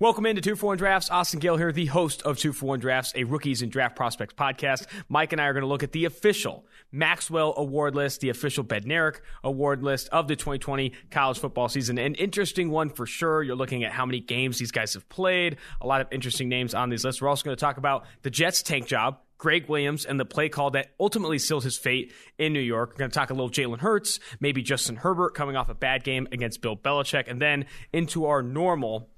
Welcome into Two for One Drafts. Austin Gayle here, the host of Two for One Drafts, a rookies and draft prospects podcast. Mike and I are going to look at the official Maxwell Award list, the official Bednarik Award list of the 2020 college football season. An interesting one for sure. You're looking at how many games these guys have played. A lot of interesting names on these lists. We're also going to talk about the Jets tank job. Gregg Williams and the play call that ultimately sealed his fate in New York. We're going to talk a little Jalen Hurts, maybe Justin Herbert coming off a bad game against Bill Belichick, and then into our normal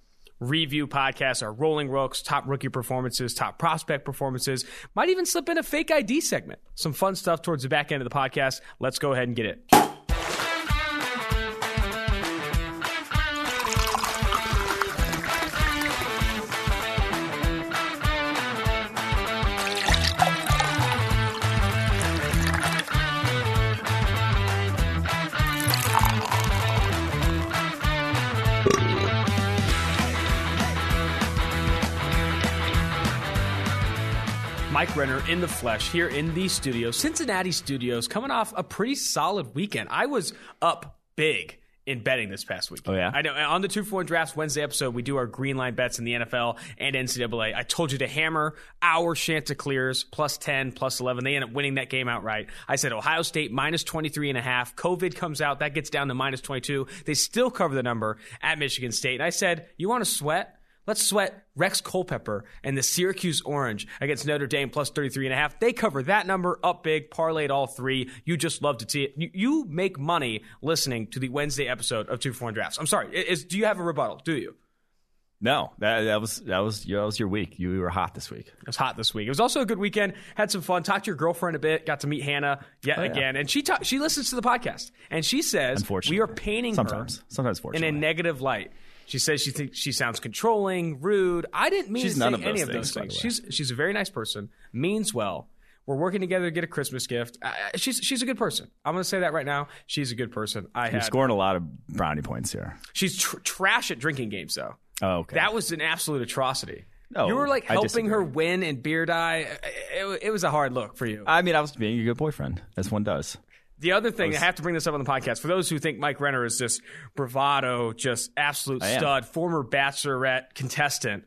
review podcasts, our rolling rooks, top rookie performances, top prospect performances. Might even slip in a fake ID segment. Some fun stuff towards the back end of the podcast. Let's go ahead and get it. Mike Renner in the flesh here in the studio, Cincinnati studios, coming off a pretty solid weekend. I was up big in betting this past week. Oh, yeah? I know. On the two for one drafts Wednesday episode, we do our green line bets in the NFL and NCAA. I told you to hammer our Chanticleers plus 10, plus 11. They end up winning that game outright. I said Ohio State minus 23 and a half. COVID comes out. That gets down to minus 22. They still cover the number at Michigan State. And I said, you want to sweat? Let's sweat Rex Culpepper and the Syracuse Orange against Notre Dame plus 33 and a half. They cover that number up big, parlayed all three. You just love to see it. You, make money listening to the Wednesday episode of Two for One Drafts. I'm sorry. Is, do you have a rebuttal? Do you? No, that, that was that was that was your week. You were hot this week. It was hot this week. It was also a good weekend. Had some fun. Talked to your girlfriend a bit. Got to meet Hannah yet Oh, yeah. again, and she ta- she listens to the podcast, and she says we are painting Sometimes. her Sometimes in a negative light. She says she thinks she sounds controlling, rude. I didn't mean She's to none say of any of those things, things. She's she's a very nice person, means well. We're working together to get a Christmas gift. Uh, she's she's a good person. I'm going to say that right now. She's a good person. I You're had, scoring a lot of brownie points here. She's tr- trash at drinking games though. Oh, okay. That was an absolute atrocity. No, you were like helping her win in beer. It, it, it was a hard look for you. I mean, I was being a good boyfriend, as one does. The other thing, I, have to bring this up on the podcast. For those who think Mike Renner is just bravado, just absolute I am. stud, former Bachelorette contestant.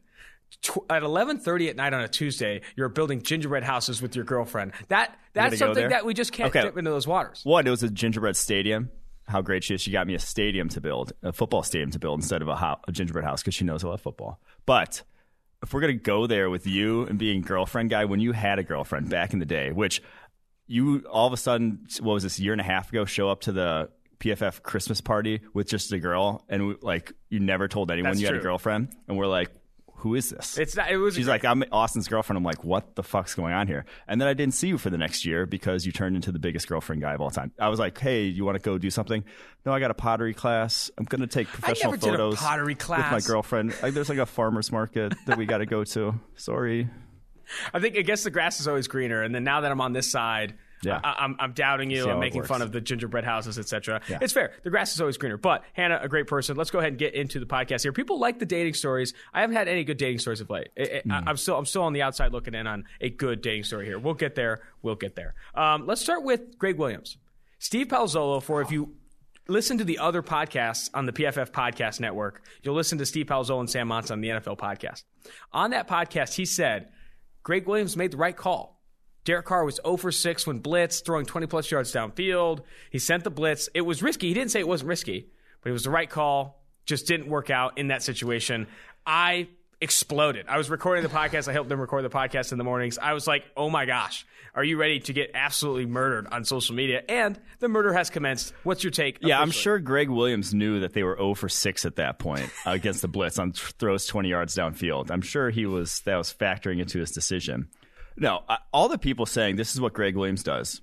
Tw- at 11:30 at night on a Tuesday, you're building gingerbread houses with your girlfriend. That that's something that we just can't Okay. dip into those waters. One, it was a gingerbread stadium. How great she is! She got me a stadium to build, a football stadium to build instead of a, ho- a gingerbread house because she knows I love football. But if we're gonna go there with you and being girlfriend guy, when you had a girlfriend back in the day, which you all of a sudden, what was this year and a half ago, show up to the PFF Christmas party with just a girl, and we, like you never told anyone That's you had a girlfriend, and we're like, who is this? It's not. It was. She's like, I'm Austin's girlfriend. I'm like, what the fuck's going on here? And then I didn't see you for the next year because you turned into the biggest girlfriend guy of all time. I was like, hey, you want to go do something? No, I got a pottery class. I'm going to take professional never did a photos pottery class with my girlfriend. Like, there's like a farmer's market that we got to go to. Sorry. I think I guess the grass is always greener. And then now that I'm on this side, Yeah. I, I'm, I'm doubting you. I'm making fun of the gingerbread houses, etc. Yeah. It's fair. The grass is always greener. But Hannah, a great person. Let's go ahead and get into the podcast here. People like the dating stories. I haven't had any good dating stories of late. I, Hmm. I, I'm still I'm still on the outside looking in on a good dating story here. We'll get there. We'll get there. Um, let's start with Gregg Williams, Steve Palazzolo. For if you listen to the other podcasts on the PFF Podcast Network, you'll listen to Steve Palazzolo and Sam Monson on the NFL podcast. On that podcast, he said Gregg Williams made the right call. Derek Carr was 0 for 6 when blitz, throwing 20 plus yards downfield. He sent the blitz. It was risky. He didn't say it wasn't risky, but it was the right call. Just didn't work out in that situation. I exploded. I was recording the podcast. I helped them record the podcast in the mornings. I was like, oh my gosh, are you ready to get absolutely murdered on social media? And the murder has commenced. What's your take? Yeah, I'm sure Gregg Williams knew that they were 0 for 6 at that point against the blitz on th- throws 20 yards downfield. I'm sure he was that was factoring into his decision. No, all the people saying this is what Gregg Williams does.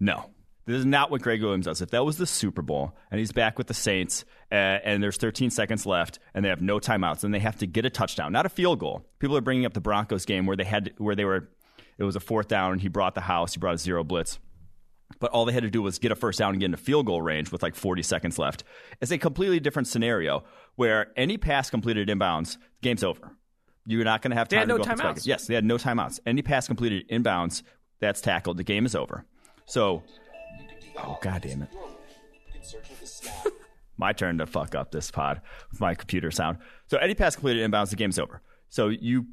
No, this is not what Gregg Williams does. If that was the Super Bowl and he's back with the Saints uh, and there's 13 seconds left and they have no timeouts and they have to get a touchdown, not a field goal. People are bringing up the Broncos game where they had where they were. It was a fourth down and he brought the house. He brought a zero blitz but all they had to do was get a first down and get into field goal range with like 40 seconds left. It's a completely different scenario where any pass completed inbounds, game's over. You're not going to have They time had to no timeouts. Yes, they had no timeouts. Any pass completed inbounds, that's tackled. The game is over. So, oh god damn it, my turn to fuck up this pod with my computer sound. So any pass completed inbounds, the game's over. So you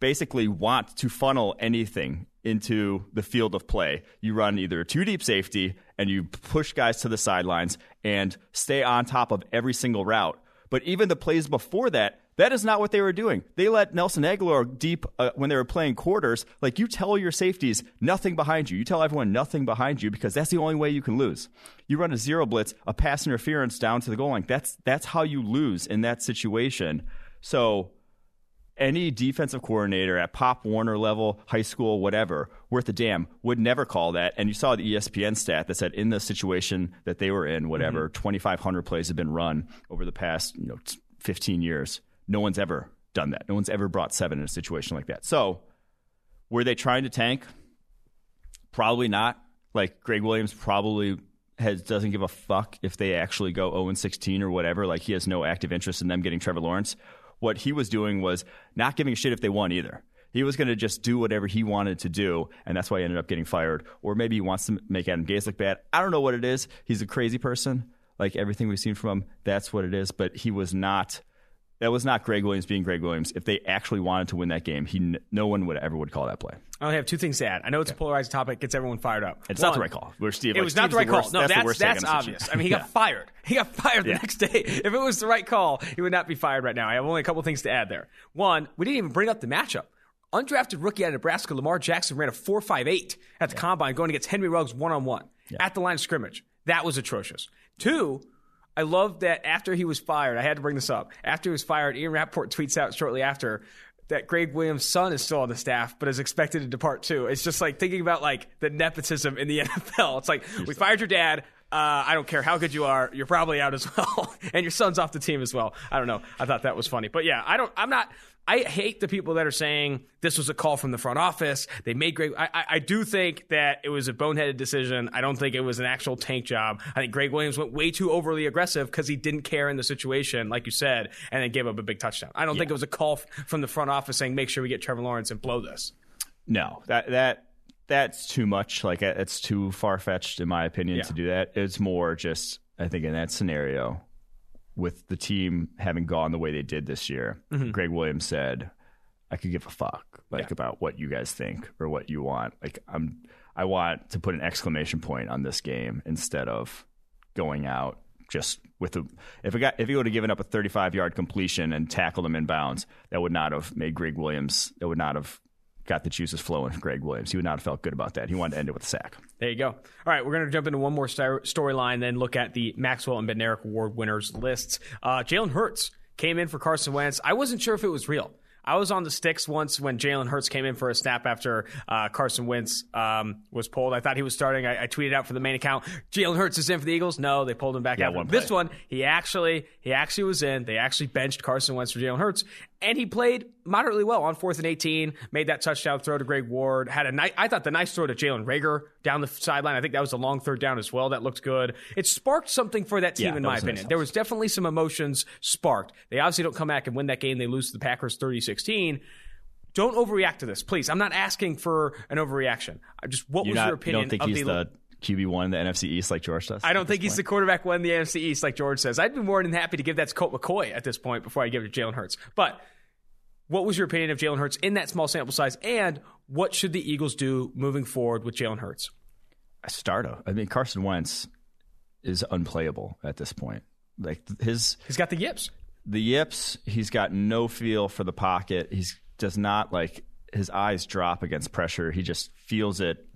basically want to funnel anything into the field of play. You run either a two deep safety and you push guys to the sidelines and stay on top of every single route. But even the plays before that, that is not what they were doing. They let Nelson Agholor deep uh, when they were playing quarters. Like you tell your safeties nothing behind you. You tell everyone nothing behind you because that's the only way you can lose. You run a zero blitz, a pass interference down to the goal line. That's that's how you lose in that situation. So any defensive coordinator at Pop Warner level, high school, whatever, worth a damn, would never call that. And you saw the ESPN stat that said in the situation that they were in, whatever, mm-hmm. 2,500 plays have been run over the past you know 15 years. No one's ever done that. No one's ever brought seven in a situation like that. So, were they trying to tank? Probably not. Like Gregg Williams probably has doesn't give a fuck if they actually go 0 16 or whatever. Like he has no active interest in them getting Trevor Lawrence what he was doing was not giving a shit if they won either. He was going to just do whatever he wanted to do, and that's why he ended up getting fired. Or maybe he wants to make Adam Gase look bad. I don't know what it is. He's a crazy person. Like everything we've seen from him, that's what it is. But he was not that was not Gregg Williams being Gregg Williams. If they actually wanted to win that game, he no one would ever would call that play. I only have two things to add. I know it's a polarized topic, gets everyone fired up. It's one, not the right call. We're Steve. It was not the right worst, call. No, that's that's, that's obvious. I mean, he got fired. He got fired the yeah. next day. If it was the right call, he would not be fired right now. I have only a couple things to add there. One, we didn't even bring up the matchup. Undrafted rookie out of Nebraska, Lamar Jackson ran a 4.58 at the yeah. combine going against Henry Ruggs one on one at the line of scrimmage. That was atrocious. Two, I love that after he was fired, I had to bring this up. After he was fired, Ian Rapoport tweets out shortly after that Gregg Williams' son is still on the staff, but is expected to depart too. It's just like thinking about like the nepotism in the NFL. It's like we fired your dad. Uh, I don't care how good you are, you're probably out as well, and your son's off the team as well. I don't know. I thought that was funny, but yeah, I don't. I'm not. I hate the people that are saying this was a call from the front office. They made great. I, I, I, do think that it was a boneheaded decision. I don't think it was an actual tank job. I think Gregg Williams went way too overly aggressive because he didn't care in the situation, like you said, and then gave up a big touchdown. I don't yeah. think it was a call from the front office saying make sure we get Trevor Lawrence and blow this. No, that that that's too much. Like it's too far fetched, in my opinion, yeah. to do that. It's more just I think in that scenario with the team having gone the way they did this year, mm-hmm. Gregg Williams said, "I could give a fuck like yeah. about what you guys think or what you want. Like I'm, I want to put an exclamation point on this game instead of going out just with a if a guy if he would have given up a 35 yard completion and tackled him in bounds, that would not have made Gregg Williams. That would not have got the juices flowing for Gregg Williams. He would not have felt good about that. He wanted to end it with a sack. There you go. All right, we're going to jump into one more storyline, then look at the Maxwell and Bednarik Award winners lists. Uh, Jalen Hurts came in for Carson Wentz. I wasn't sure if it was real. I was on the sticks once when Jalen Hurts came in for a snap after uh, Carson Wentz um, was pulled. I thought he was starting. I, I, tweeted out for the main account, Jalen Hurts is in for the Eagles. No, they pulled him back yeah, out. One this one, he actually he actually was in. They actually benched Carson Wentz for Jalen Hurts, and he played moderately well on fourth and 18, made that touchdown throw to Greg Ward, had a nice, I thought the nice throw to Jalen Reagor down the sideline. I think that was a long third down as well. That looked good. It sparked something for that team, yeah, in my opinion. Nice there was definitely some emotions sparked. They obviously don't come back and win that game. They lose to the Packers 30 16 don't overreact to this, please. I'm not asking for an overreaction. I just what You're was not, your opinion? You don't think he's the, the QB one in the NFC East like George does? I don't think he's point? the quarterback one in the NFC East like George says. I'd be more than happy to give that to Colt McCoy at this point before I give it to Jalen Hurts. But what was your opinion of Jalen Hurts in that small sample size, and what should the Eagles do moving forward with Jalen Hurts? I start. I mean, Carson Wentz is unplayable at this point. Like his, he's got the yips. The yips. He's got no feel for the pocket. He's does not like his eyes drop against pressure. He just feels it.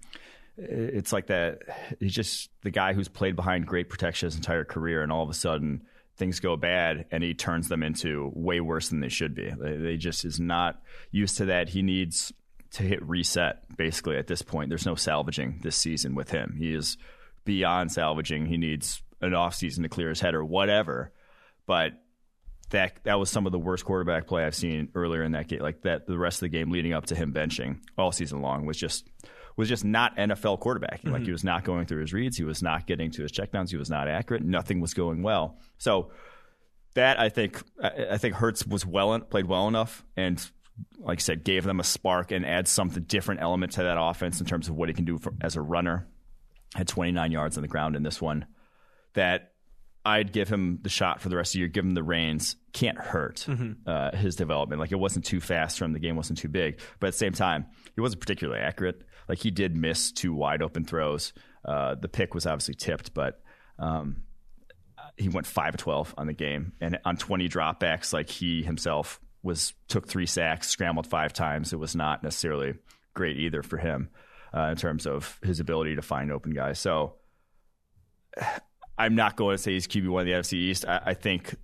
It's like that. He's just the guy who's played behind great protection his entire career, and all of a sudden things go bad and he turns them into way worse than they should be. They just is not used to that. He needs to hit reset basically at this point. There's no salvaging this season with him. He is beyond salvaging. He needs an offseason to clear his head or whatever. But that that was some of the worst quarterback play I've seen earlier in that game. Like that the rest of the game leading up to him benching all season long was just was just not NFL quarterbacking. Mm-hmm. Like he was not going through his reads, he was not getting to his checkdowns, he was not accurate. Nothing was going well. So that I think I think Hurts was well played well enough and like I said gave them a spark and adds something different element to that offense in terms of what he can do for, as a runner. Had 29 yards on the ground in this one. That I'd give him the shot for the rest of the year, give him the reins. Can't hurt Mm-hmm. uh, his development. Like it wasn't too fast from the game wasn't too big, but at the same time, he wasn't particularly accurate. Like he did miss two wide open throws. Uh, the pick was obviously tipped, but um, he went five of twelve on the game, and on twenty dropbacks, like he himself was took three sacks, scrambled five times. It was not necessarily great either for him uh, in terms of his ability to find open guys. So I'm not going to say he's QB one of the NFC East. I, I think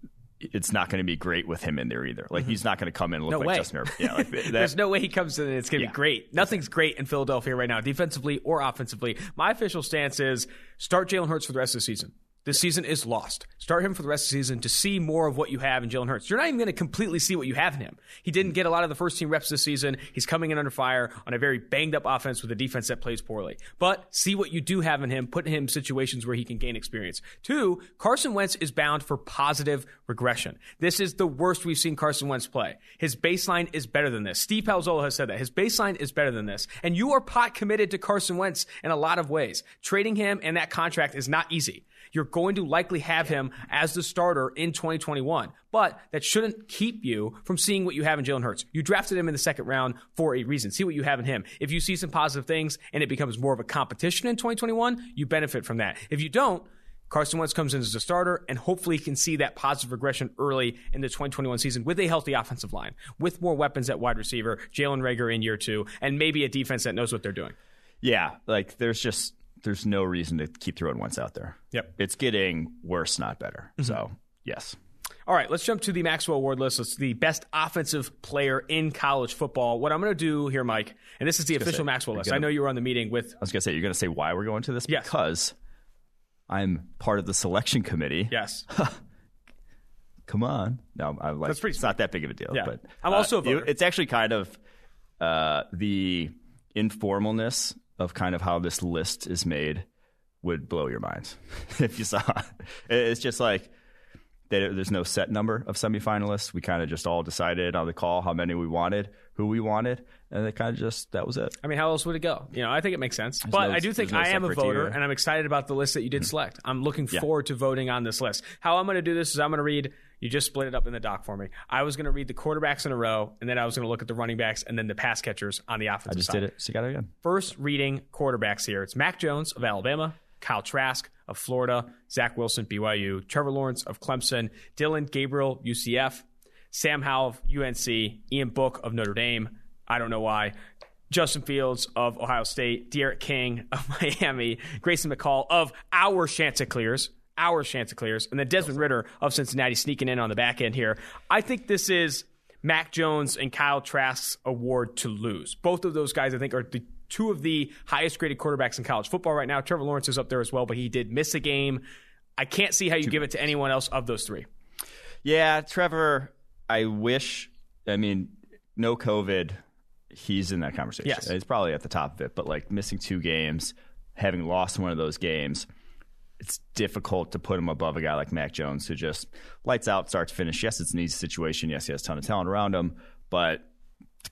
it's not going to be great with him in there either. Like he's not going to come in and look Mm-hmm. No like way. Justin Herbert. Yeah, like that, There's no way he comes in and it's going to Yeah. be great. Nothing's great in Philadelphia right now, defensively or offensively. My official stance is start Jalen Hurts for the rest of the season. This season is lost. Start him for the rest of the season to see more of what you have in Jalen Hurts. You're not even going to completely see what you have in him. He didn't get a lot of the first team reps this season. He's coming in under fire on a very banged up offense with a defense that plays poorly. But see what you do have in him. Put him in situations where he can gain experience. Two, Carson Wentz is bound for positive regression. This is the worst we've seen Carson Wentz play. His baseline is better than this. Steve Palazzolo has said that. His baseline is better than this. And you are pot committed to Carson Wentz in a lot of ways. Trading him and that contract is not easy. You're going to likely have him as the starter in 2021, but that shouldn't keep you from seeing what you have in Jalen Hurts. You drafted him in the second round for a reason. See what you have in him. If you see some positive things and it becomes more of a competition in 2021, you benefit from that. If you don't, Carson Wentz comes in as a starter and hopefully can see that positive regression early in the 2021 season with a healthy offensive line, with more weapons at wide receiver, Jalen Reagor in year two, and maybe a defense that knows what they're doing. Yeah, like there's just there's no reason to keep throwing Wentz out there. Yep. It's getting worse, not better. So yes. All right, let's jump to the Maxwell Award list. It's the best offensive player in college football. What I'm going to do here, Mike, and this is the official say, Maxwell list. gonna- I know you were on the meeting with. I was gonna say you're gonna say why we're going to this Yes. because I'm part of the selection committee. Yes. Come on, no, I'm like That's pretty it's not that big of a deal. Yeah. but I'm also voter. it's actually kind of uh, the informalness of kind of how this list is made would blow your mind if you saw. it. It's just like there's no set number of semifinalists. We kind of just all decided on the call how many we wanted, who we wanted, and it kind of just that was it. I mean, how else would it go? You know, I think it makes sense. but no- I do think no I am a voter, and I'm excited about the list that you did mm-hmm. select. I'm looking forward to voting on this list. How I'm going to do this is I'm going to read. You just split it up in the doc for me. I was going to read the quarterbacks in a row, and then I was going to look at the running backs, and then the pass catchers on the offensive side. I just side. did it. So you got it again. First reading quarterbacks here. It's Mac Jones of Alabama, Kyle Trask of Florida, Zach Wilson, BYU, Trevor Lawrence of Clemson, Dillon Gabriel, UCF, Sam Howell of UNC, Ian Book of Notre Dame. I don't know why. Justin Fields of Ohio State, D'Eriq King of Miami, Grayson McCall of our Chanticleers, our Chanticleers, and then Desmond Ridder of Cincinnati sneaking in on the back end here. I think this is Mac Jones and Kyle Trask's award to lose. Both of those guys, I think, are the two of the highest graded quarterbacks in college football right now. Trevor Lawrence is up there as well, but he did miss a game. I can't see how you give it to anyone else of those three. Yeah, Trevor. I wish. I mean, no COVID. He's in that conversation. Yes. he's probably at the top of it. But like missing two games, having lost one of those games, it's difficult to put him above a guy like Mac Jones who just lights out, start to finish. Yes, it's an easy situation. Yes, he has a ton of talent around him, but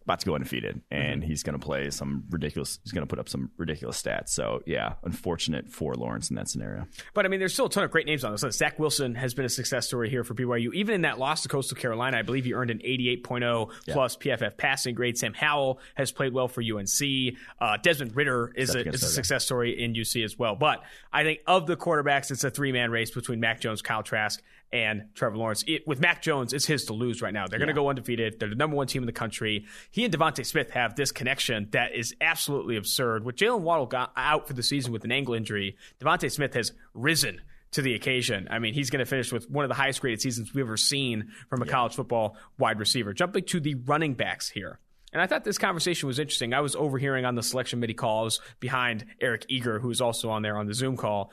about to go undefeated, and he's going to play some ridiculous. He's going to put up some ridiculous stats. So yeah, unfortunate for Lawrence in that scenario. But I mean, there's still a ton of great names on this list. Zach Wilson has been a success story here for BYU. Even in that loss to Coastal Carolina, I believe he earned an 88.0 plus PFF passing grade. Sam Howell has played well for UNC. Uh, Desmond Ridder is a, is a success story in UC as well. But I think of the quarterbacks, it's a three man race between Mac Jones, Kyle Trask, and Trevor Lawrence. It, with Mac Jones, it's his to lose right now. They're going to go undefeated. They're the number one team in the country. He and DeVonta Smith have this connection that is absolutely absurd. With Jaylen Waddle got out for the season with an ankle injury, DeVonta Smith has risen to the occasion. I mean, he's going to finish with one of the highest graded seasons we've ever seen from a college football wide receiver. Jumping to the running backs here. And I thought this conversation was interesting. I was overhearing on the selection committee calls behind Eric Eager, who's also on there on the Zoom call.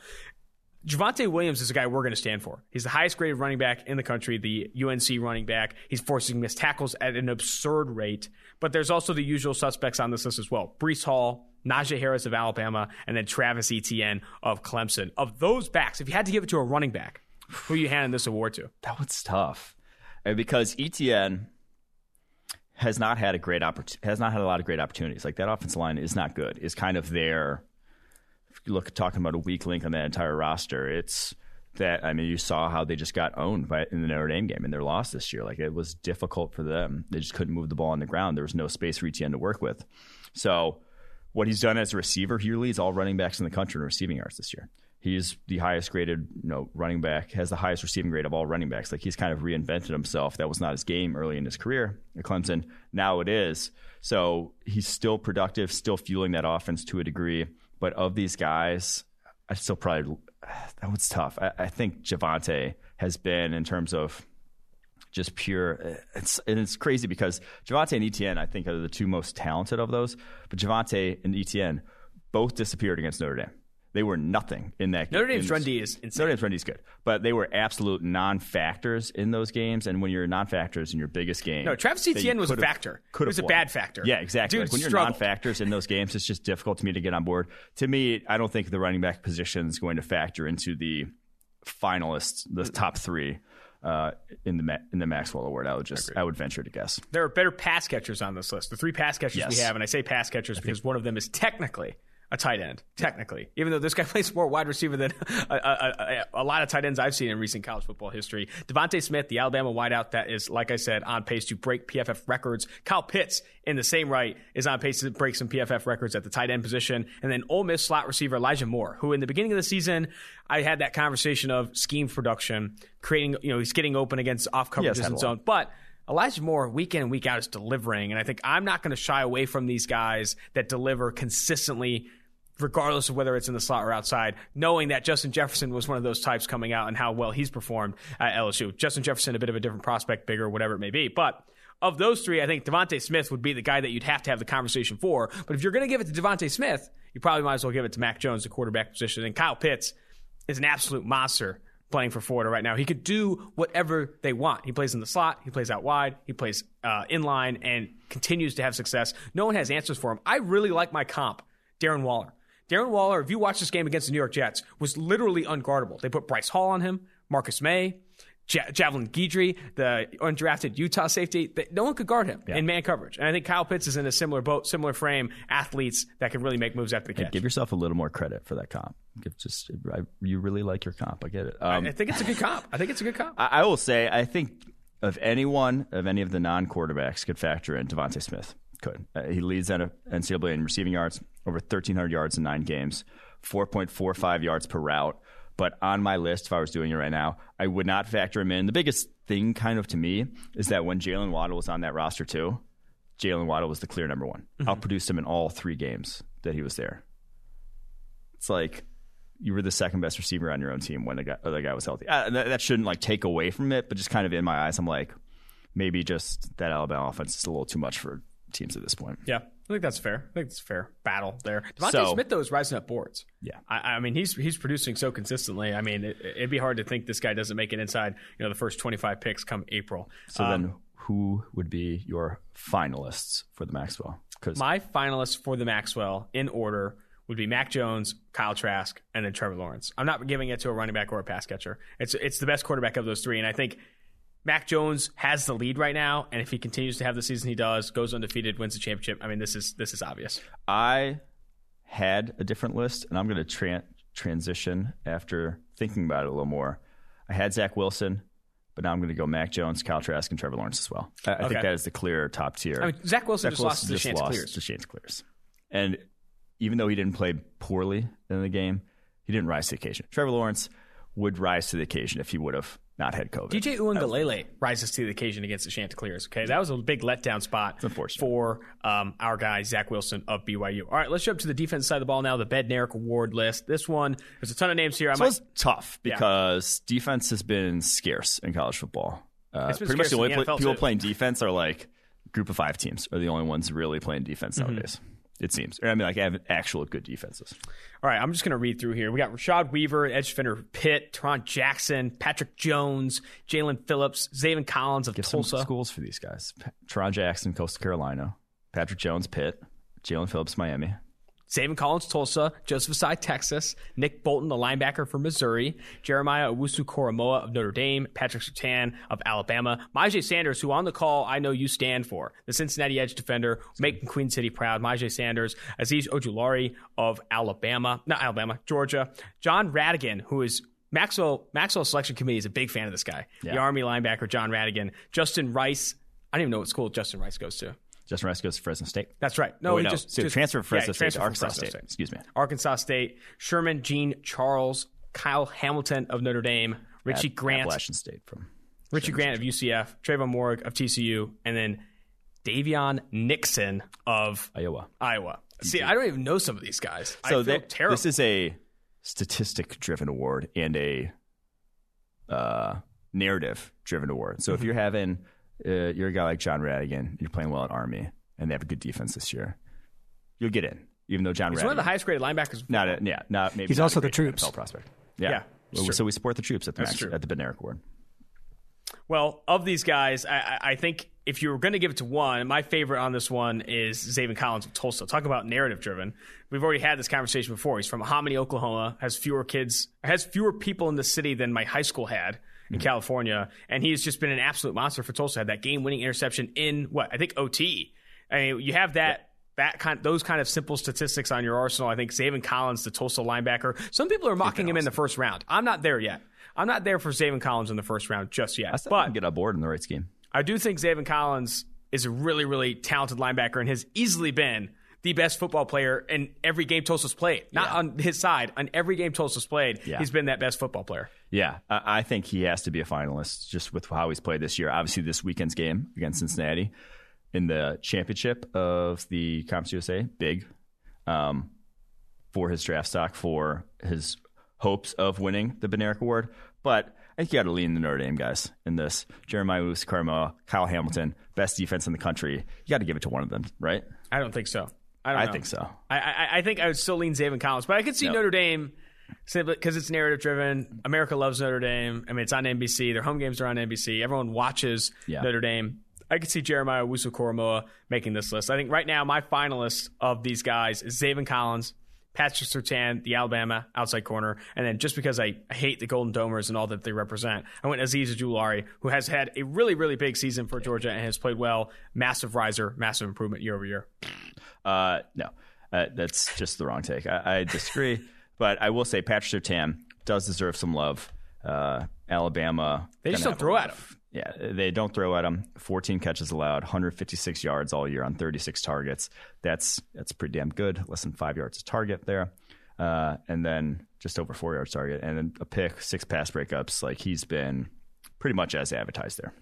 Javonte Williams is a guy we're going to stand for. He's the highest graded running back in the country, the UNC running back. He's forcing missed tackles at an absurd rate. But there's also the usual suspects on this list as well. Breece Hall, Najee Harris of Alabama, and then Travis Etienne of Clemson. Of those backs, if you had to give it to a running back, who you handing this award to? That one's tough, and because Etienne has not had a great oppor- has not had a lot of great opportunities. Like that offensive line is not good. Is kind of you look talking about a weak link on that entire roster. It's that I mean, you saw how they just got owned by in the Notre Dame game and their loss this year. Like it was difficult for them. They just couldn't move the ball on the ground. There was no space for Etienne to work with. So what he's done as a receiver, he leads all running backs in the country in receiving yards this year. He's the highest graded, you know, running back, has the highest receiving grade of all running backs. Like he's kind of reinvented himself. That was not his game early in his career at Clemson. Now it is. So he's still productive, still fueling that offense to a degree. But of these guys, I still probably that was tough. I, I think Javonte has been in terms of just pure. Eh, it's and it's crazy because Javonte and Etienne, I think, are the two most talented of those. But Javonte and Etienne both disappeared against Notre Dame. They were nothing in that. Notre Dame's in, run D is insane. Notre Dame's run D is good, but they were absolute non-factors in those games. And when you're non-factors in your biggest game, no, Travis Etienne was a factor. It was a bad factor. Yeah, exactly. Dude like when you're non-factors in those games, it's just difficult to me to get on board. To me, I don't think the running back position is going to factor into the finalists, the top three. Uh, in the Ma- in the Maxwell Award, I would just I, would venture to guess there are better pass catchers on this list. The three pass catchers Yes. we have, and I say pass catchers because one of them is technically a tight end. Technically, even though this guy plays more wide receiver than a, a, a, a lot of tight ends I've seen in recent college football history. DeVonta Smith, the Alabama wideout, that is like I said on pace to break PFF records. Kyle Pitts in the same right is on pace to break some PFF records at the tight end position, and then Ole Miss slot receiver Elijah Moore, who in the beginning of the season I had that conversation of scheme production, creating you know he's getting open against off Yes, coverages had a and so on, but. Elijah Moore, week in and week out, is delivering. And I think I'm not going to shy away from these guys that deliver consistently, regardless of whether it's in the slot or outside, knowing that Justin Jefferson was one of those types coming out and how well he's performed at LSU. Justin Jefferson, a bit of a different prospect, bigger, whatever it may be. But of those three, I think DeVonta Smith would be the guy that you'd have to have the conversation for. But if you're going to give it to DeVonta Smith, you probably might as well give it to Mac Jones, the quarterback position. And Kyle Pitts is an absolute monster playing for Florida right now. He could do whatever they want. He plays in the slot, he plays out wide, he plays uh, in line, and continues to have success. No one has answers for him. I really like my comp, Darren Waller. Darren Waller, if you watch this game against the New York Jets, was literally unguardable. They put Bryce Hall on him, Marcus Maye, ja- Javelin Guidry, the undrafted Utah safety. They- No one could guard him in man coverage. And I think Kyle Pitts is in a similar boat, similar frame, athletes that can really make moves after the catch. Give yourself a little more credit for that comp. Give just I, you really like your comp. I get it. Um, I think it's a good comp. I think it's a good comp. I, I will say I think of anyone of any of the non-quarterbacks could factor in DeVonta Smith. Could uh, he leads NCAA in receiving yards over 1,300 yards in nine games, 4.45 yards per route. But on my list, if I was doing it right now, I would not factor him in. The biggest thing, kind of to me, is that when Jaylen Waddle was on that roster too, Jaylen Waddle was the clear number one. Outproduced him in all three games that he was there. It's like you were the second best receiver on your own team when the guy, other guy was healthy. Uh, that, that shouldn't like take away from it, but just kind of in my eyes, I'm like, maybe just that Alabama offense is a little too much for teams at this point. Yeah, I think that's fair. I think it's a fair battle there. DeVonta So- Smith though is rising up boards. Yeah. I, I mean he's he's producing so consistently. I mean it, it'd be hard to think this guy doesn't make it inside you know the first twenty five picks come April. So Um, then, who would be your finalists for the Maxwell? Because my finalists for the Maxwell in order would be Mac Jones, Kyle Trask, and then Trevor Lawrence. I'm not giving it to a running back or a pass catcher. It's it's the best quarterback of those three, and I think. Mac Jones has the lead right now, and if he continues to have the season he does, goes undefeated, wins the championship. I mean, this is this is obvious. I had a different list, and I'm going to tran transition after thinking about it a little more. I had Zach Wilson, but now I'm going to go Mac Jones, Kyle Trask, and Trevor Lawrence as well. I, I think that is the clear top tier. I mean, Zach Wilson Zach just lost to the just chance lost clears. to Chanticleers. And even though he didn't play poorly in the game, he didn't rise to the occasion. Trevor Lawrence would rise to the occasion if he would have not had COVID. DJ Uiagalelei rises to the occasion against the Chanticleers. Okay, that was a big letdown spot for um, our guy Zach Wilson of BYU. All right, let's jump to the defense side of the ball now. The Bednarik Award list. This one, there's a ton of names here. I So might, it's tough because defense has been scarce in college football. Uh, pretty much the only the pla- NFL people too. playing defense are like group of five teams are the only ones really playing defense Mm-hmm. nowadays. It seems. Or, I mean, like have actual good defenses. all right, I'm just going to read through here. We got Rashad Weaver, edge defender Pitt, Tarron Jackson, Patrick Jones, Jaelan Phillips, Zaven Collins of Give some schools for these guys. Tarron Jackson, Coastal Carolina. Patrick Jones, Pitt. Jaelan Phillips, Miami. Zaven Collins, Tulsa, Joseph Ossai, Texas, Nick Bolton, the linebacker from Missouri, Jeremiah Owusu Koramoah of Notre Dame, Patrick Surtain of Alabama, Myjai Sanders, who on the call I know you stand for, the Cincinnati edge defender, making Queen City proud, Myjai Sanders, Azeez Ojulari of Alabama, not Alabama, Georgia, Jon Rhattigan, who is Maxwell Maxwell selection committee is a big fan of this guy. Yeah. The Army linebacker Jon Rhattigan, Justin Rice. I don't even know what school Justin Rice goes to. Justin Rice goes to Fresno State. That's right. No, oh, he no. just, so just transfer from Fresno yeah, State to Arkansas State. State. Excuse me. Arkansas State. Sherman Gene Charles, Kyle Hamilton of Notre Dame, Richie App- Grant, Appalachian State from Richie Grant of UCF, Trevon Moehrig of TCU, and then Daviyon Nixon of Iowa. Iowa. See, I don't even know some of these guys. I So they- terrible. this is a statistic-driven award and a uh, narrative-driven award. So Mm-hmm. if you're having uh, you're a guy like Jon Rhattigan, you're playing well at Army, and they have a good defense this year, you'll get in. Even though John He's Rhattigan, one of the highest graded linebackers. not a, yeah, not maybe. He's not a also the great troops. NFL prospect. Yeah, Yeah, Well, so we support the troops at the That's Max, true. at the Bednarik Award. Well, of these guys, I, I I think if you were going to give it to one, my favorite on this one is Zaven Collins of Tulsa. Talk about narrative driven. We've already had this conversation before. He's from Hominy, Oklahoma, has fewer kids, has fewer people in the city than my high school had in hmm. California, and he's just been an absolute monster for Tulsa. Had that game-winning interception in what I think OT. I mean, you have that. That kind, those kind of simple statistics on your arsenal. I think Zaven Collins, the Tulsa linebacker. Some people are mocking him in the first round. I'm not there yet. I'm not there for Zaven Collins in the first round just yet. I still but get on board in the right scheme. I do think Zaven Collins is a really, really talented linebacker and has easily been the best football player in every game Tulsa's played. Not Yeah. on his side, on every game Tulsa's played, Yeah. he's been that best football player. Yeah, I, think he has to be a finalist just with how he's played this year. Obviously, this weekend's game against Cincinnati in the championship of the Conference USA, big um, for his draft stock, for his hopes of winning the Bednarik Award. But I think you got to lean the Notre Dame guys in this. Jeremiah Lewis, Carmel, Kyle Hamilton, best defense in the country. You got to give it to one of them, right? I don't think so. I, don't I think so. I, I, I think I would still lean Zaven Collins, but I could see No. Notre Dame simply because it's narrative driven. America loves Notre Dame. I mean, it's on NBC. Their home games are on NBC. Everyone watches Yeah. Notre Dame. I could see Jeremiah Owusu making this list. I think right now my finalist of these guys is Zaven Collins, Patrick Surtain, the Alabama outside corner, and then just because I hate the Golden Domers and all that they represent, I went Azeez Ojulari, who has had a really, really big season for Georgia and has played well. Massive riser, massive improvement year over year. Uh, no, uh, that's just the wrong take. I, I disagree, but I will say Patrick Surtain does deserve some love. Uh, Alabama. They just don't throw at him. Yeah, they don't throw at him. 14 catches allowed, 156 yards all year on 36 targets. That's that's pretty damn good. Less than five yards a target there, uh, and then just over four yards target, and then a pick, six pass breakups. Like he's been pretty much as advertised there.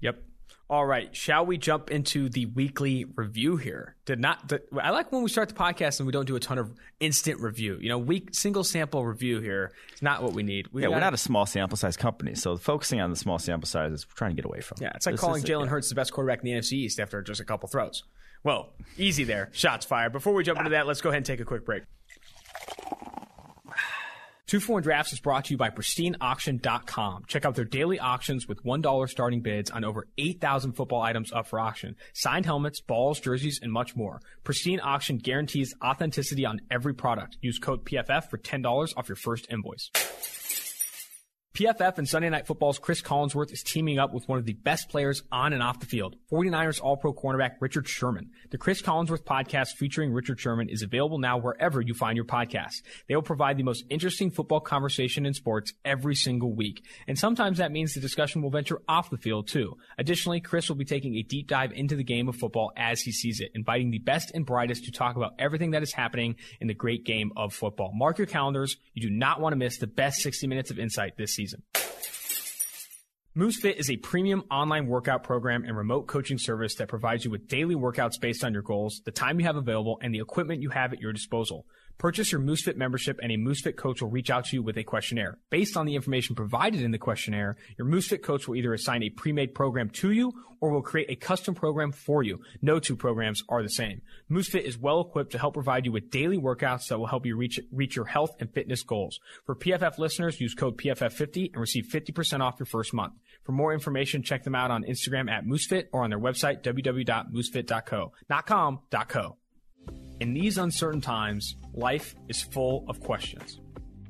Yep. All right. Shall we jump into the weekly review here? Did not. I like when we start the podcast and we don't do a ton of instant review. You know, week single sample review here is not what we need. We Yeah, we're not a small sample size company, so focusing on the small sample size is we're trying to get away from. Yeah, it's like This calling Jalen yeah. Hurts the best quarterback in the NFC East after just a couple throws. Well, easy there. Shots fired. Before we jump into that, let's go ahead and take a quick break. Two for One Drafts is brought to you by PristineAuction.com. Check out their daily auctions with $1 starting bids on over 8,000 football items up for auction. Signed helmets, balls, jerseys, and much more. Pristine Auction guarantees authenticity on every product. Use code PFF for $10 off your first invoice. PFF and Sunday Night Football's Chris Collinsworth is teaming up with one of the best players on and off the field, 49ers All-Pro cornerback Richard Sherman. The Chris Collinsworth podcast featuring Richard Sherman is available now wherever you find your podcasts. They will provide the most interesting football conversation in sports every single week. And sometimes that means the discussion will venture off the field too. Additionally, Chris will be taking a deep dive into the game of football as he sees it, inviting the best and brightest to talk about everything that is happening in the great game of football. Mark your calendars. You do not want to miss the best 60 minutes of insight this season. MooseFit is a premium online workout program and remote coaching service that provides you with daily workouts based on your goals, the time you have available, and the equipment you have at your disposal. Purchase your MooseFit membership and a MooseFit coach will reach out to you with a questionnaire. Based on the information provided in the questionnaire, your MooseFit coach will either assign a pre-made program to you or will create a custom program for you. No two programs are the same. MooseFit is well equipped to help provide you with daily workouts that will help you reach, reach your health and fitness goals. For PFF listeners, use code PFF50 and receive 50% off your first month. For more information, check them out on Instagram at MooseFit or on their website, www.moosefit.co. Not com, dot co. In these uncertain times, life is full of questions.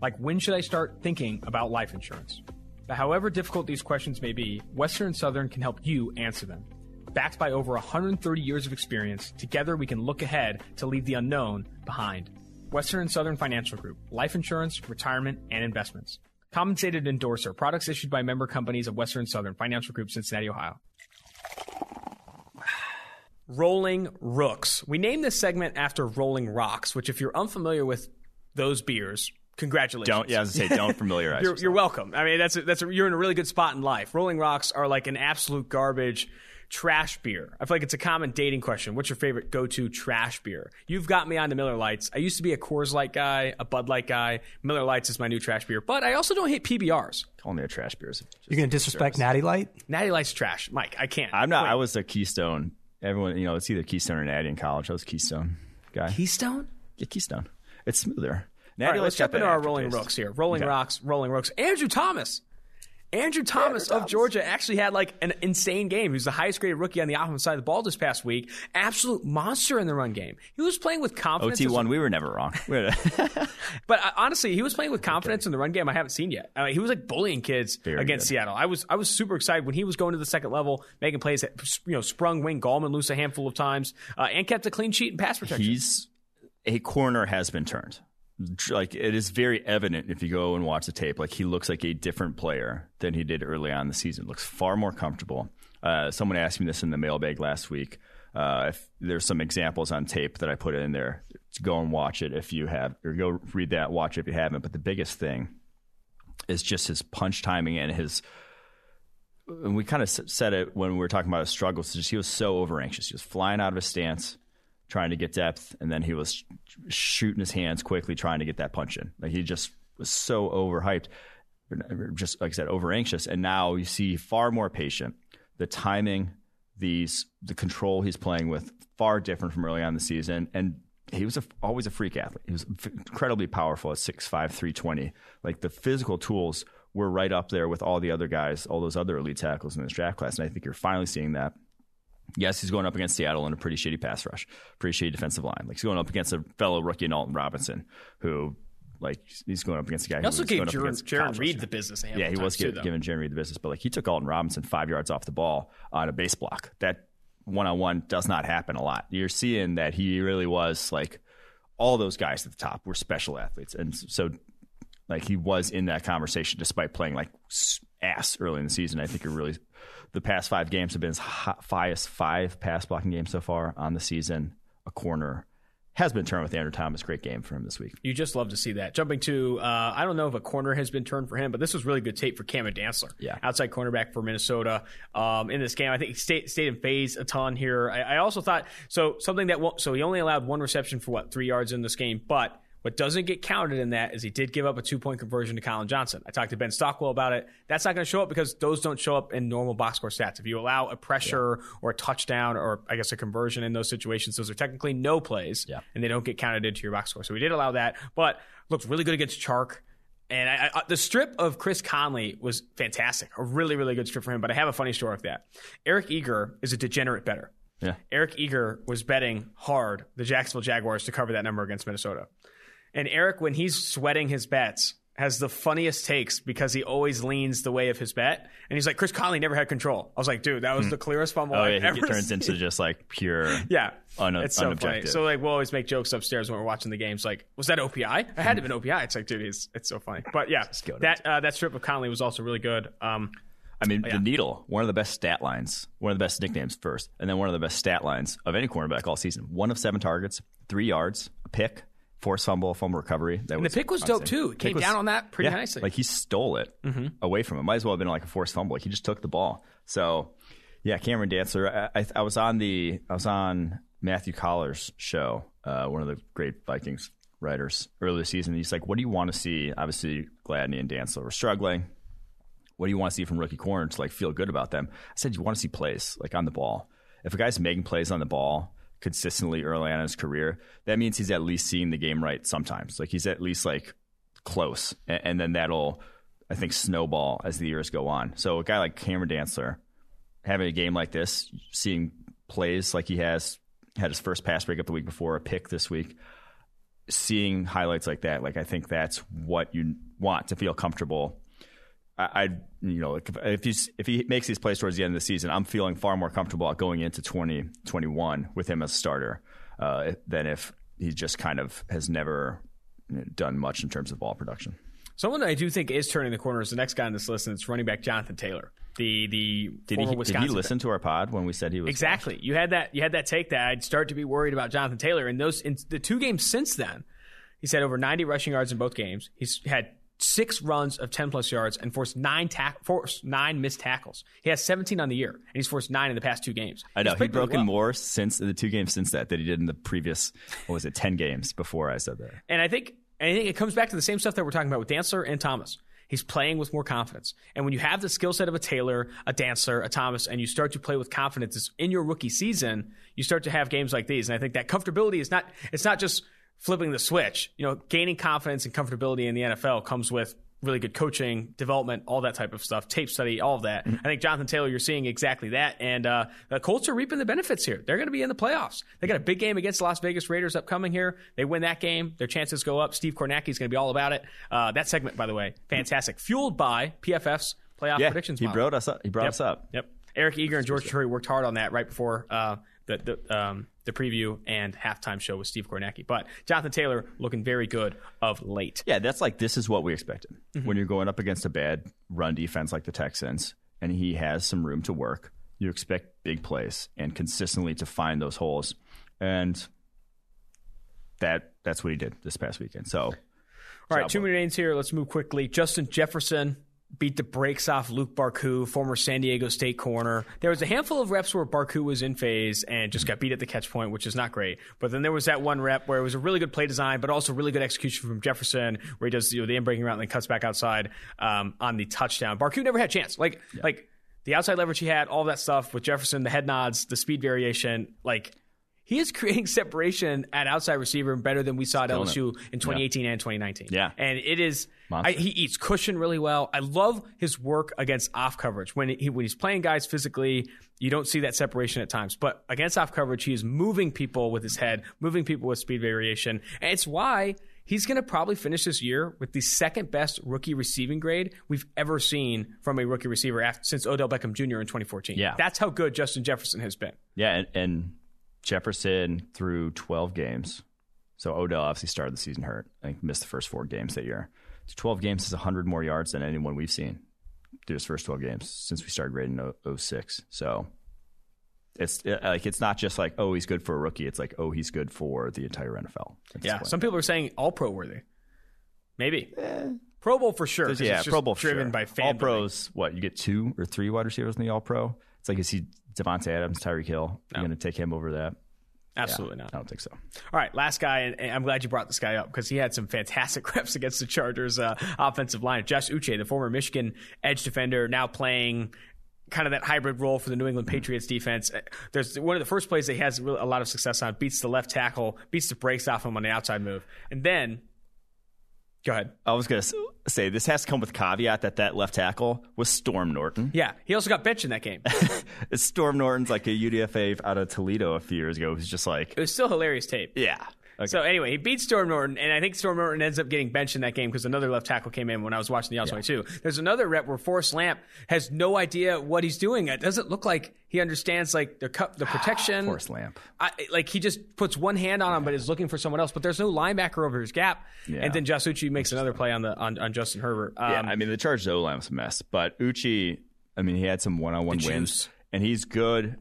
Like when should I start thinking about life insurance? But however difficult these questions may be, Western Southern can help you answer them. Backed by over 130 years of experience, together we can look ahead to leave the unknown behind. Western and Southern Financial Group, life insurance, retirement, and investments. compensated endorser. Products issued by member companies of Western Southern Financial Group, Cincinnati, Ohio. Rolling Rooks. We named this segment after Rolling Rocks, which, if you're unfamiliar with those beers, congratulations. Don't yeah, I was gonna say don't familiarize. you're, you're welcome. I mean, that's a, that's a, you're in a really good spot in life. Rolling Rocks are like an absolute garbage trash beer. I feel like it's a common dating question. What's your favorite go-to trash beer? You've got me on the Miller Lights. I used to be a Coors Light guy, a Bud Light guy. Miller Lights is my new trash beer, but I also don't hate PBRs. Only a trash beers. You're going to disrespect Natty Light? Natty Light's trash, Mike. I can't. I'm not. Wait. I was a Keystone. Everyone, you know, it's either Keystone or Natty in college. I was Keystone guy. Keystone. Yeah, Keystone. It's smoother. All right, let's jump into our Rolling Rooks here. Rolling Okay. Rocks, Rolling Rooks. Andrew Thomas. Andrew Thomas of Georgia actually had like an insane game. He was the highest graded rookie on the offensive side of the ball this past week. Absolute monster in the run game. He was playing with confidence. OT one. We were never wrong. But uh, honestly, he was playing with confidence in the run game. I haven't seen yet. I mean, he was like bullying kids Very against good. Seattle. I was I was super excited when he was going to the second level, making plays that you know sprung Wayne Gallman loose a handful of times, uh, and kept a clean sheet and pass protection. He's a corner has been turned. Like it is very evident if you go and watch the tape. Like he looks like a different player than he did early on in the season. Looks far more comfortable. Uh, someone asked me this in the mailbag last week. Uh, if there's some examples on tape that I put in there, go and watch it if you have, or go read that, watch it if you haven't. But the biggest thing is just his punch timing and his and we kind of said it when we were talking about his struggles. Just he was so over anxious. He was flying out of his stance, trying to get depth, and then he was sh- shooting his hands quickly, trying to get that punch in. Like he just was so overhyped, just like I said, over anxious. And now you see far more patient. The timing, these the control he's playing with, far different from early on the season, and. He was a, always a freak athlete. He was incredibly powerful at 6'5", 320. Like the physical tools were right up there with all the other guys, all those other elite tackles in this draft class. And I think you're finally seeing that. Yes, he's going up against Seattle in a pretty shitty pass rush, pretty shitty defensive line. Like he's going up against a fellow rookie, Alton Robinson, who like he's going up against a guy. he also was gave going up Jaron, Reed the business. a year. handful Yeah, he was too, giving Jarran Reed the business, but like he took Alton Robinson five yards off the ball on a base block. That one on one does not happen a lot. You're seeing that he really was like all those guys at the top were special athletes, and so like he was in that conversation despite playing like ass early in the season. I think it really the past five games have been his highest five pass blocking games so far on the season. A corner has been turned with Andrew Thomas. Great game for him this week. You just love to see that. Jumping to, uh, I don't know if a corner has been turned for him, but this was really good tape for Cameron Dantzler. Yeah. Outside cornerback for Minnesota um, in this game. I think he stayed, stayed in phase a ton here. I, I also thought, so something that, won't, so he only allowed one reception for what, three yards in this game, but what doesn't get counted in that is he did give up a two point conversion to Collin Johnson. I talked to Ben Stockwell about it. That's not going to show up because those don't show up in normal box score stats. If you allow a pressure or a touchdown or I guess a conversion in those situations, those are technically no plays Yeah. and they don't get counted into your box score. So we did allow that, but looked really good against Chark. And I, I, the strip of Chris Conley was fantastic. A really, really good strip for him. But I have a funny story with that. Eric Eager is a degenerate better. Yeah. Eric Eager was betting hard the Jacksonville Jaguars to cover that number against Minnesota. And Eric, when he's sweating his bets, has the funniest takes because he always leans the way of his bet. And he's like, Chris Conley never had control. I was like, dude, that was the clearest fumble Oh I've yeah, ever he turns seen. into just like pure. Yeah. Un- it's so funny. unobjective. So like we'll always make jokes upstairs when we're watching the games. Like, was that OPI? I had to have been OPI. It's like, dude, it's, it's so funny. But yeah, that uh, that strip of Conley was also really good. Um, I mean, the needle, one of the best stat lines, one of the best nicknames first, and then one of the best stat lines of any cornerback all season. One of seven targets, three yards, a pick, forced fumble, fumble recovery. That and the pick was dope too. It came was- down on that pretty yeah, nicely. Mm-hmm. Like he stole it away from him. Might as well have been like a forced fumble. Like he just took the ball. So, yeah, Cameron Dantzler. I, I, I was on the I was on Matthew Coller's show, uh, one of the great Vikings writers earlier this season. He's like, "What do you want to see?" Obviously, Gladney and Dantzler were struggling. What do you want to see from rookie corner to like feel good about them? I said you want to see plays like on the ball. If a guy's making plays on the ball consistently early on in his career, that means he's at least seeing the game right sometimes. Like he's at least like close, and, and then that'll I think snowball as the years go on. So a guy like Cameron Dantzler having a game like this, seeing plays like he has had his first pass breakup the week before, a pick this week, seeing highlights like that, like I think that's what you want to feel comfortable. I, I you know, if, if he's if he makes these plays towards the end of the season, I'm feeling far more comfortable going into 2021 with him as a starter uh, than if he just kind of has never done much in terms of ball production. Someone that I do think is turning the corner is the next guy on this list, and it's running back Jonathan Taylor. The the Did former he, did he listen to our pod when we said he was Exactly. You had that. You had that take that I'd start to be worried about Jonathan Taylor. And those in the two games since then, he's had over 90 rushing yards in both games. He's had six runs of 10 plus yards and forced nine tack forced nine missed tackles. He has 17 on the year, and he's forced nine in the past two games. I know He's broken well. more since the two games since that than he did in the previous what was it ten games before I said that. And I think I think it comes back to the same stuff that we're talking about with Dantzler and Thomas. He's playing with more confidence. And when you have the skill set of a Taylor, a Dantzler, a Thomas, and you start to play with confidence in your rookie season, you start to have games like these. And I think that comfortability is not it's not just flipping the switch. You know, gaining confidence and comfortability in the NFL comes with really good coaching, development, all that type of stuff, tape study, all of that. I think Jonathan Taylor, you're seeing exactly that. And uh, the Colts are reaping the benefits here. They're going to be in the playoffs. They got a big game against the Las Vegas Raiders upcoming here. They win that game, their chances go up. Steve Kornacki is going to be all about it. Uh, that segment, by the way, fantastic. Fueled by PFF's playoff Yeah, predictions. he model. brought us up. He brought Yep. us up. Yep. Eric Eager and George Chahrouri worked hard on that right before uh, the the, um, the preview and halftime show with Steve Kornacki. But Jonathan Taylor looking very good of late. Yeah, that's like this is what we expected Mm-hmm. when you're going up against a bad run defense like the Texans, and he has some room to work. You expect big plays and consistently to find those holes, and that that's what he did this past weekend. So, All right, two names here. Let's move quickly. Justin Jefferson beat the brakes off Luq Barcoo, former San Diego State corner. There was a handful of reps where Barcoo was in phase and just got beat at the catch point, which is not great. But then there was that one rep where it was a really good play design, but also really good execution from Jefferson, where he does you know, the in breaking route and then cuts back outside um, on the touchdown. Barcoo never had a chance. Like like the outside leverage he had, all that stuff with Jefferson, the head nods, the speed variation, like. He is creating separation at outside receiver better than we saw at LSU in 2018 and 2019. Yeah. And it is. I, he eats cushion really well. I love his work against off coverage. When he, when he's playing guys physically, you don't see that separation at times. But against off coverage, he is moving people with his head, moving people with speed variation. And it's why he's going to probably finish this year with the second best rookie receiving grade we've ever seen from a rookie receiver after, since Odell Beckham Jr. in 2014. Yeah. That's how good Justin Jefferson has been. yeah, and, and Jefferson through 12 games. So Odell obviously started the season hurt. I think missed the first four games that year. 12 games is 100 more yards than anyone we've seen through his first 12 games since we started grading 06. So it's uh, like it's not just like oh he's good for a rookie. It's like oh he's good for the entire NFL. at this Yeah. point. Some people are saying all pro worthy. Maybe. Pro Bowl for sure. yeah, it's just Pro Bowl for driven sure. by fan All pros. What you get two or three wide receivers in the All Pro? It's like is he Davante Adams, Tyreek Hill? You're going to take him over that? Absolutely not. I don't think so. All right, last guy, and and I'm glad you brought this guy up because he had some fantastic reps against the Chargers uh, offensive line. Josh Uche, the former Michigan edge defender, now playing kind of that hybrid role for the New England Patriots defense. Uh, There's one of the first plays that he has really a lot of success on. Beats the left tackle, beats the brakes off him on the outside move, and then go ahead. I was going to say this has to come with caveat that that left tackle was Storm Norton. Yeah, he also got benched in that game. Storm Norton's like a UDFA out of Toledo a few years ago. Who's just like It was still hilarious tape. yeah. Okay. So anyway, he beats Storm Norton, and I think Storm Norton ends up getting benched in that game because another left tackle came in when I was watching the outside too. There's another rep where Forrest Lamp has no idea what he's doing. It doesn't look like he understands like the cu- the protection. Forrest Lamp. I, like he just puts one hand on him, but is looking for someone else. But there's no linebacker over his gap. Yeah. And then Josh Uche makes another play on the on, on Justin Herbert. Um, Yeah, I mean the Chargers O line was a mess, but Uche, I mean he had some one on one wins, and he's good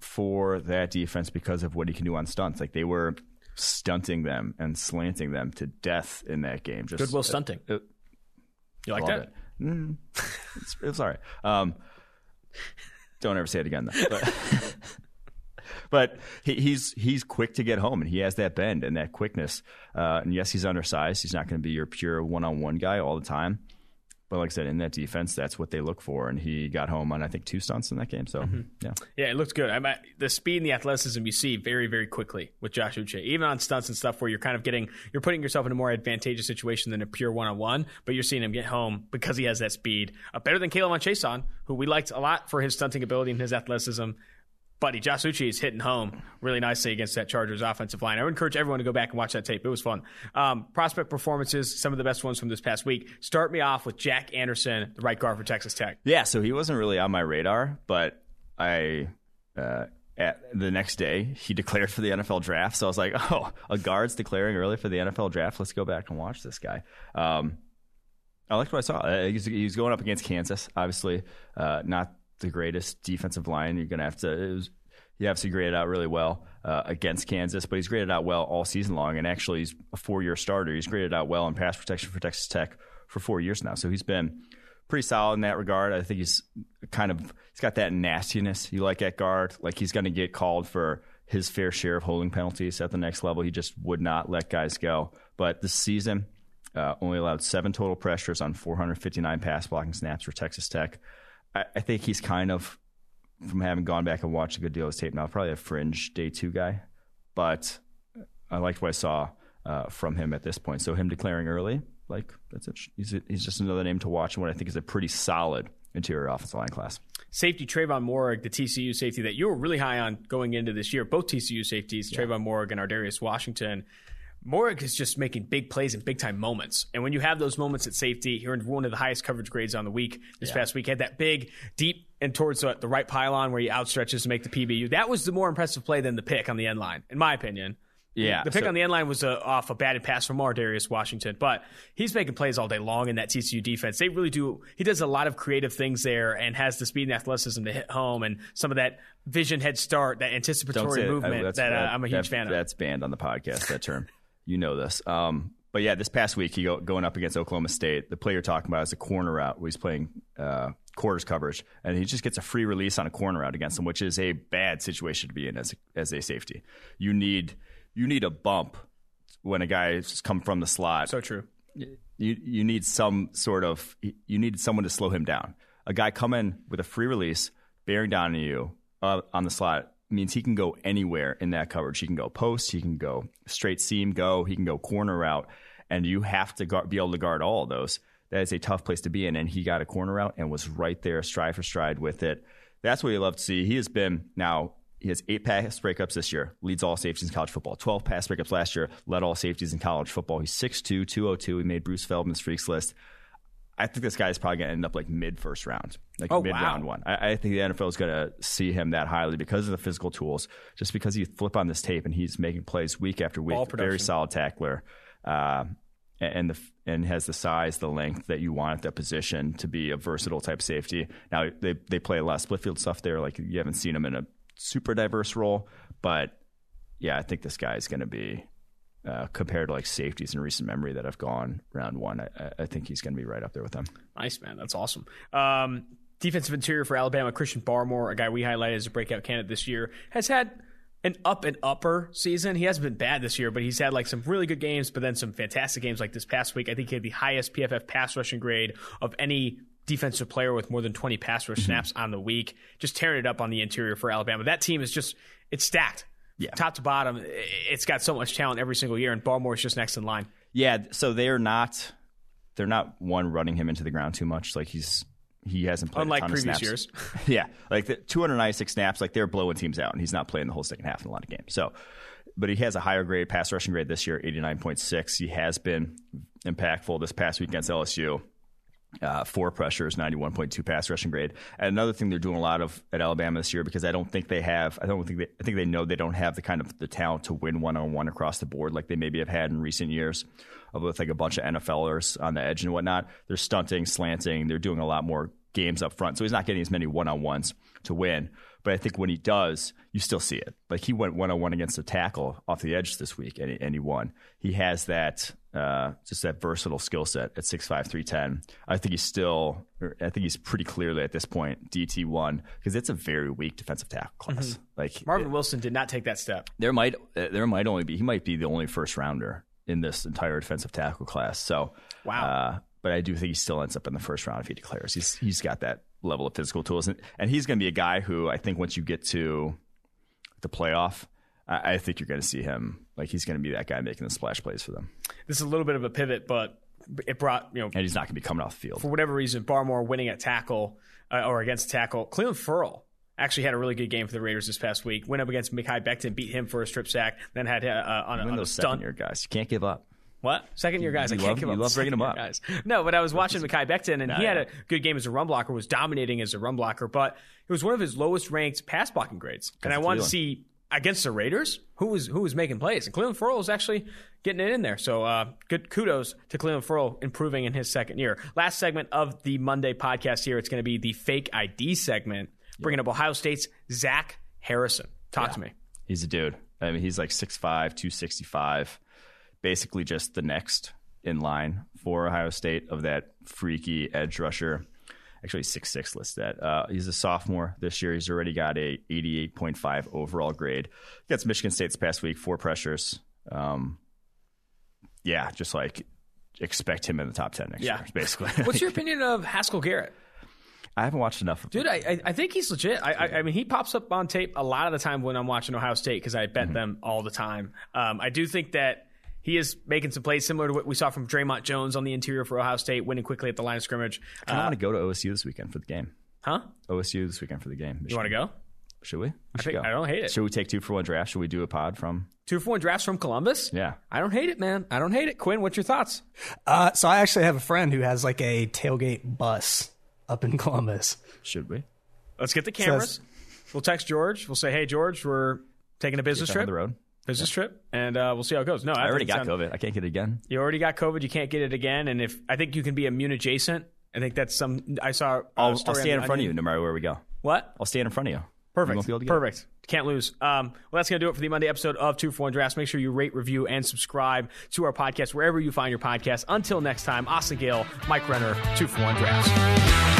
for that defense because of what he can do on stunts. Like they were stunting them and slanting them to death in that game. Just Goodwill stunting. uh, you like that? it. Mm, it's, it's all right. Um, don't ever say it again, though. But, but he, he's he's quick to get home, and he has that bend and that quickness. Uh, and yes, he's undersized. He's not going to be your pure one on one guy all the time. But like I said, in that defense, that's what they look for. And he got home on I think two stunts in that game. So yeah, Yeah, it looks good. I mean, the speed and the athleticism you see very, very quickly with Josh Uche, even on stunts and stuff where you're kind of getting, you're putting yourself in a more advantageous situation than a pure one on one, but you're seeing him get home because he has that speed. Uh, better than Caleb on Chason, who we liked a lot for his stunting ability and his athleticism. Buddy, Josh Uche is hitting home really nicely against that Chargers offensive line. I would encourage everyone to go back and watch that tape. It was fun. Um, prospect performances, some of the best ones from this past week. Start me off with Jack Anderson, the right guard for Texas Tech. yeah. So he wasn't really on my radar, but I. Uh, at the next day, he declared for the NFL draft. So I was like, "Oh, a guard's declaring early for the NFL draft. Let's go back and watch this guy." Um, I liked what I saw. Uh, he's, he's going up against Kansas, obviously, uh, not the greatest defensive line. You're going to have to. Was, he obviously graded out really well uh, against Kansas, but he's graded out well all season long. And actually, he's a four year starter. He's graded out well in pass protection for Texas Tech for four years now. So he's been pretty solid in that regard. I think he's kind of he's got that nastiness you like at guard. Like he's going to get called for his fair share of holding penalties at the next level. He just would not let guys go. But this season, uh, only allowed seven total pressures on 459 pass blocking snaps for Texas Tech. I, I, think he's kind of, from having gone back and watched a good deal of his tape now, probably a fringe day two guy. But I liked what I saw uh, from him at this point. So him declaring early, like that's it. He's, a, he's just another name to watch and what I think is a pretty solid interior offensive line class. Safety Trevon Moehrig, the TCU safety that you were really high on going into this year, both TCU safeties, yeah. Trevon Moehrig and Ar'Darius Washington. Moehrig is just making big plays in big time moments. And when you have those moments at safety, he earned one of the highest coverage grades on the week this yeah. past week. Had that big, deep, and towards the, the, right pylon where he outstretches to make the PBU. That was the more impressive play than the pick on the end line, in my opinion. Yeah, the pick so, on the end line was uh, off a batted pass from Ar'Darius Washington, but he's making plays all day long in that TCU defense. They really do. He does a lot of creative things there, and has the speed and athleticism to hit home, and some of that vision head start, that anticipatory movement I, that uh, I'm a huge fan of. That's banned on the podcast. That term. You know this. Um, but yeah, this past week, he go, going up against Oklahoma State, the player you're talking about is a corner route where he's playing uh, quarters coverage, and he just gets a free release on a corner route against him, which is a bad situation to be in as a, as a safety. You need you need a bump when a guy's come from the slot. So true. You you need some sort of you need someone to slow him down. A guy coming with a free release, bearing down on you uh, on the slot means he can go anywhere in that coverage. He can go post, he can go straight seam, go, he can go corner route, and you have to guard, be able to guard all of those. That is a tough place to be in, and he got a corner route and was right there, stride for stride with it. That's what you love to see. He has been now. He has eight pass breakups this year, leads all safeties in college football. 12 pass breakups last year, led all safeties in college football. He's 6'2, 202. He made Bruce Feldman's freaks list. I think this guy is probably going to end up like mid first round, like oh, mid round wow. one. I, I, think the NFL is going to see him that highly because of the physical tools, just because you flip on this tape and he's making plays week after week. Very solid tackler, uh, and the and has the size, the length that you want at that position to be a versatile type safety. Now they they play a lot of split field stuff there, like you haven't seen him in a super diverse role, but yeah, I think this guy is going to be uh, compared to like safeties in recent memory that have gone round one. I, I think he's going to be right up there with them. Nice, man. That's awesome. Um, defensive interior for Alabama, Christian Barmore, a guy we highlighted as a breakout candidate this year, has had an up and upper season. He hasn't been bad this year, but he's had like some really good games, but then some fantastic games like this past week. I think he had the highest PFF pass rushing grade of any defensive player with more than 20 pass rush mm-hmm. snaps on the week, just tearing it up on the interior for Alabama. That team is just, it's stacked. Yeah. Top to bottom, it's got so much talent every single year, and Barmore's just next in line. Yeah, so they're not they're not one running him into the ground too much. Like he's he hasn't played unlike previous years. yeah, like the 296 snaps, like they're blowing teams out, and he's not playing the whole second half in a lot of games. So, but he has a higher grade pass rushing grade this year, 89.6. He has been impactful this past week against LSU. Uh, four pressures, 91.2 pass rushing grade. And another thing they're doing a lot of at Alabama this year because I don't think they have, I don't think they, I think they know they don't have the kind of the talent to win one on one across the board like they maybe have had in recent years with like a bunch of NFLers on the edge and whatnot. They're stunting, slanting. They're doing a lot more games up front. So he's not getting as many one on ones to win. But I think when he does, you still see it. Like he went one on one against a tackle off the edge this week, and he, and he won. He has that uh, just that versatile skill set at 6'5", 310. I think he's still. I think he's pretty clearly at this point DT one because it's a very weak defensive tackle class. Mm-hmm. Like Marvin it, Wilson did not take that step. There might there might only be he might be the only first rounder in this entire defensive tackle class. So wow. Uh, but I do think he still ends up in the first round if he declares. He's he's got that level of physical tools, and, and he's going to be a guy who I think once you get to the playoff, I, I think you're going to see him like he's going to be that guy making the splash plays for them. This is a little bit of a pivot, but it brought you know, and he's not going to be coming off the field for whatever reason. Barmore winning at tackle uh, or against tackle. Clelin Ferrell actually had a really good game for the Raiders this past week. Went up against Mekhi Becton, beat him for a strip sack, then had uh, on, a, on a stunt. Year guys, you can't give up. What second year guys? You I can't love, you love bringing them up, guys. No, but I was watching Mekhi Becton, and no, he had a good game as a run blocker. Was dominating as a run blocker, but it was one of his lowest ranked pass blocking grades. and I wanted to see against the Raiders, who was who was making plays, and Clelin Ferrell is actually getting it in there. So uh, good kudos to Clelin Ferrell improving in his second year. Last segment of the Monday podcast here, it's going to be the fake ID segment, bringing up Ohio State's Zach Harrison. Talk yeah. to me. He's a dude. I mean, he's like 6'5", 265, basically just the next in line for Ohio State of that freaky edge rusher actually six six listed. Uh, he's a sophomore this year. He's already got a 88.5 overall grade. Against Michigan State this past week, four pressures. Um, yeah, just like expect him in the top ten next yeah. year, basically. What's your opinion of Haskell Garrett? I haven't watched enough. Dude, I, I think he's legit. I, I, I, mean, he pops up on tape a lot of the time when I'm watching Ohio State because I bet mm-hmm. them all the time. Um, I do think that he is making some plays similar to what we saw from Dre'Mont Jones on the interior for Ohio State, winning quickly at the line of scrimmage. I uh, want to go to OSU this weekend for the game. Huh? OSU this weekend for the game. Michigan. You want to go? Should we? we I, should think, I don't hate it. Should we take two for one draft? Should we do a pod from two for one drafts from Columbus? Yeah, I don't hate it, man. I don't hate it. Quinn, what's your thoughts? Uh, so I actually have a friend who has like a tailgate bus up in Columbus. Should we? Let's get the cameras. Says, we'll text George. We'll say, "Hey, George, we're taking a business trip on the road." Business yeah. trip, and uh, we'll see how it goes. No, I, I already got COVID. I can't get it again. You already got COVID. You can't get it again. And if I think you can be immune adjacent, I think that's some. I saw. I'll, I'll stand in front of you no matter where we go. What? I'll stand in front of you. Perfect. You Perfect. Can't lose. Um, well, that's going to do it for the Monday episode of Two for One Drafts. Make sure you rate, review, and subscribe to our podcast wherever you find your podcast. Until next time, Austin Gayle, Mike Renner, Two for One Drafts.